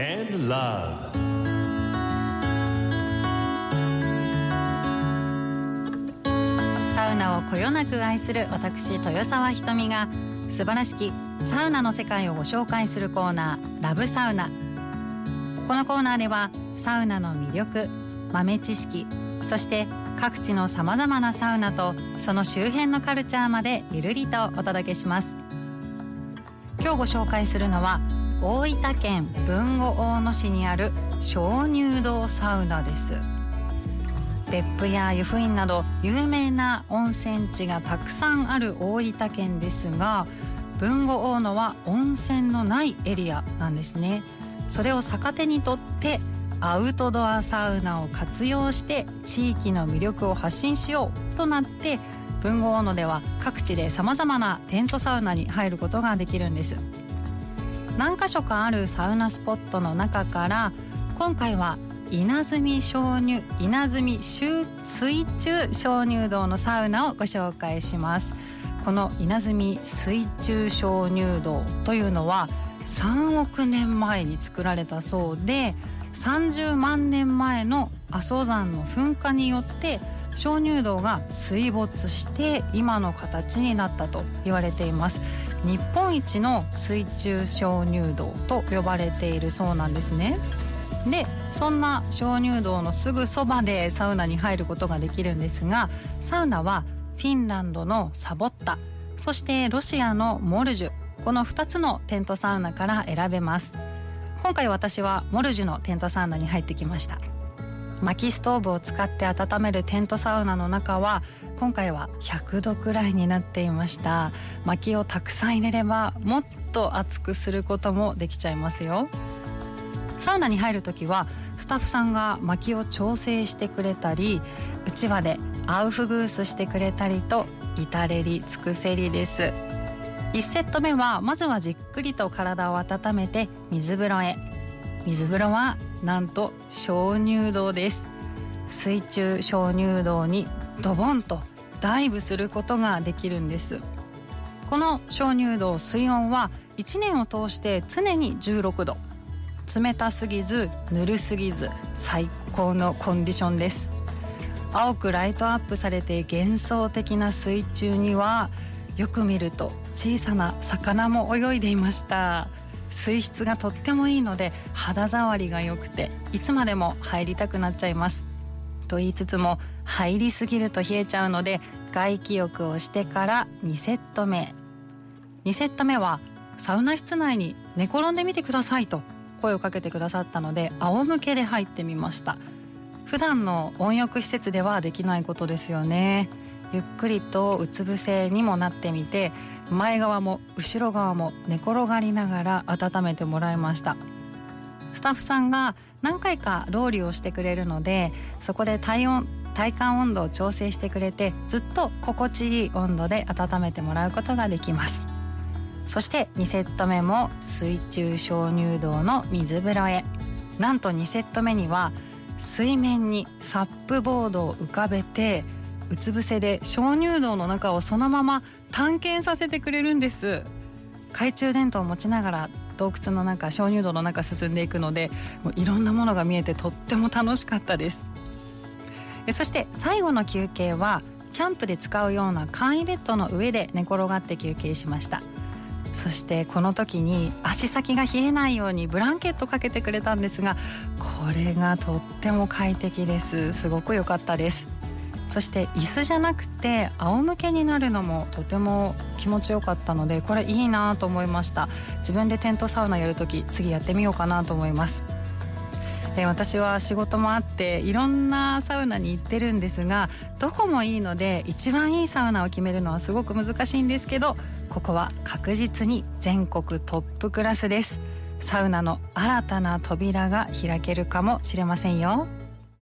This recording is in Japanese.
and Love. サウナをこよなく愛する私豊沢ひとみが素晴らしきサウナの世界をご紹介するコーナーラブサウナ。このコーナーではサウナの魅力豆知識そして各地のさまざまなサウナとその周辺のカルチャーまでゆるりとお届けします。今日ご紹介するのは大分県豊後大野市にある鍾乳洞サウナです。別府や湯布院など有名な温泉地がたくさんある大分県ですが豊後大野は温泉のないエリアなんですね。それを逆手にとってアウトドアサウナを活用して地域の魅力を発信しようとなって豊後大野では各地でさまざまなテントサウナに入ることができるんです。何箇所かあるサウナスポットの中から今回は稲積鍾乳稲積水中鍾乳洞のサウナをご紹介します。この稲積水中鍾乳洞というのは3億年前に作られたそうで30万年前の阿蘇山の噴火によって鍾乳洞が水没して今の形になったと言われています。日本一の水中鍾乳洞と呼ばれているそうなんですね。でそんな鍾乳洞のすぐそばでサウナに入ることができるんですがサウナはフィンランドのサボッタそしてロシアのモルジュこの2つのテントサウナから選べます。今回私はモルジュのテントサウナに入ってきました。薪ストーブを使って温めるテントサウナの中は今回は100度くらいになっていました。薪をたくさん入れればもっと熱くすることもできちゃいますよ。サウナに入る時はスタッフさんが薪を調整してくれたりうちわでアウフグースしてくれたりと至れり尽くせりです。1セット目はまずはじっくりと体を温めて水風呂へ。水風呂はなんと鍾乳洞です。水中鍾乳洞にドボンとダイブすることができるんです。この鍾乳洞水温は1年を通して常に16度。冷たすぎずぬるすぎず最高のコンディションです。青くライトアップされて幻想的な水中にはよく見ると小さな魚も泳いでいました。水質がとってもいいので肌触りが良くていつまでも入りたくなっちゃいます。と言いつつも入りすぎると冷えちゃうので外気浴をしてから2セット目。2セット目はサウナ室内に寝転んでみてくださいと声をかけてくださったので仰向けで入ってみました。普段の温浴施設ではできないことですよね。ゆっくりとうつ伏せにもなってみて前側も後ろ側も寝転がりながら温めてもらいました。スタッフさんが何回かロウリュをしてくれるのでそこで体温体感温度を調整してくれてずっと心地いい温度で温めてもらうことができます。そして2セット目も水中鍾乳洞の水風呂へ。なんと2セット目には水面にサップボードを浮かべてうつ伏せで鍾乳洞の中をそのまま探検させてくれるんです。懐中電灯を持ちながら洞窟の中鍾乳洞の中進んでいくのでもういろんなものが見えてとっても楽しかったです。そして最後の休憩はキャンプで使うような簡易ベッドの上で寝転がって休憩しました。そしてこの時に足先が冷えないようにブランケットかけてくれたんですがこれがとっても快適です。すごく良かったです。そして椅子じゃなくて仰向けになるのもとても気持ちよかったのでこれいいなと思いました。自分でテントサウナやるとき次やってみようかなと思います。え私は仕事もあっていろんなサウナに行ってるんですがどこもいいので一番いいサウナを決めるのはすごく難しいんですけどここは確実に全国トップクラスです。サウナの新たな扉が開けるかもしれませんよ。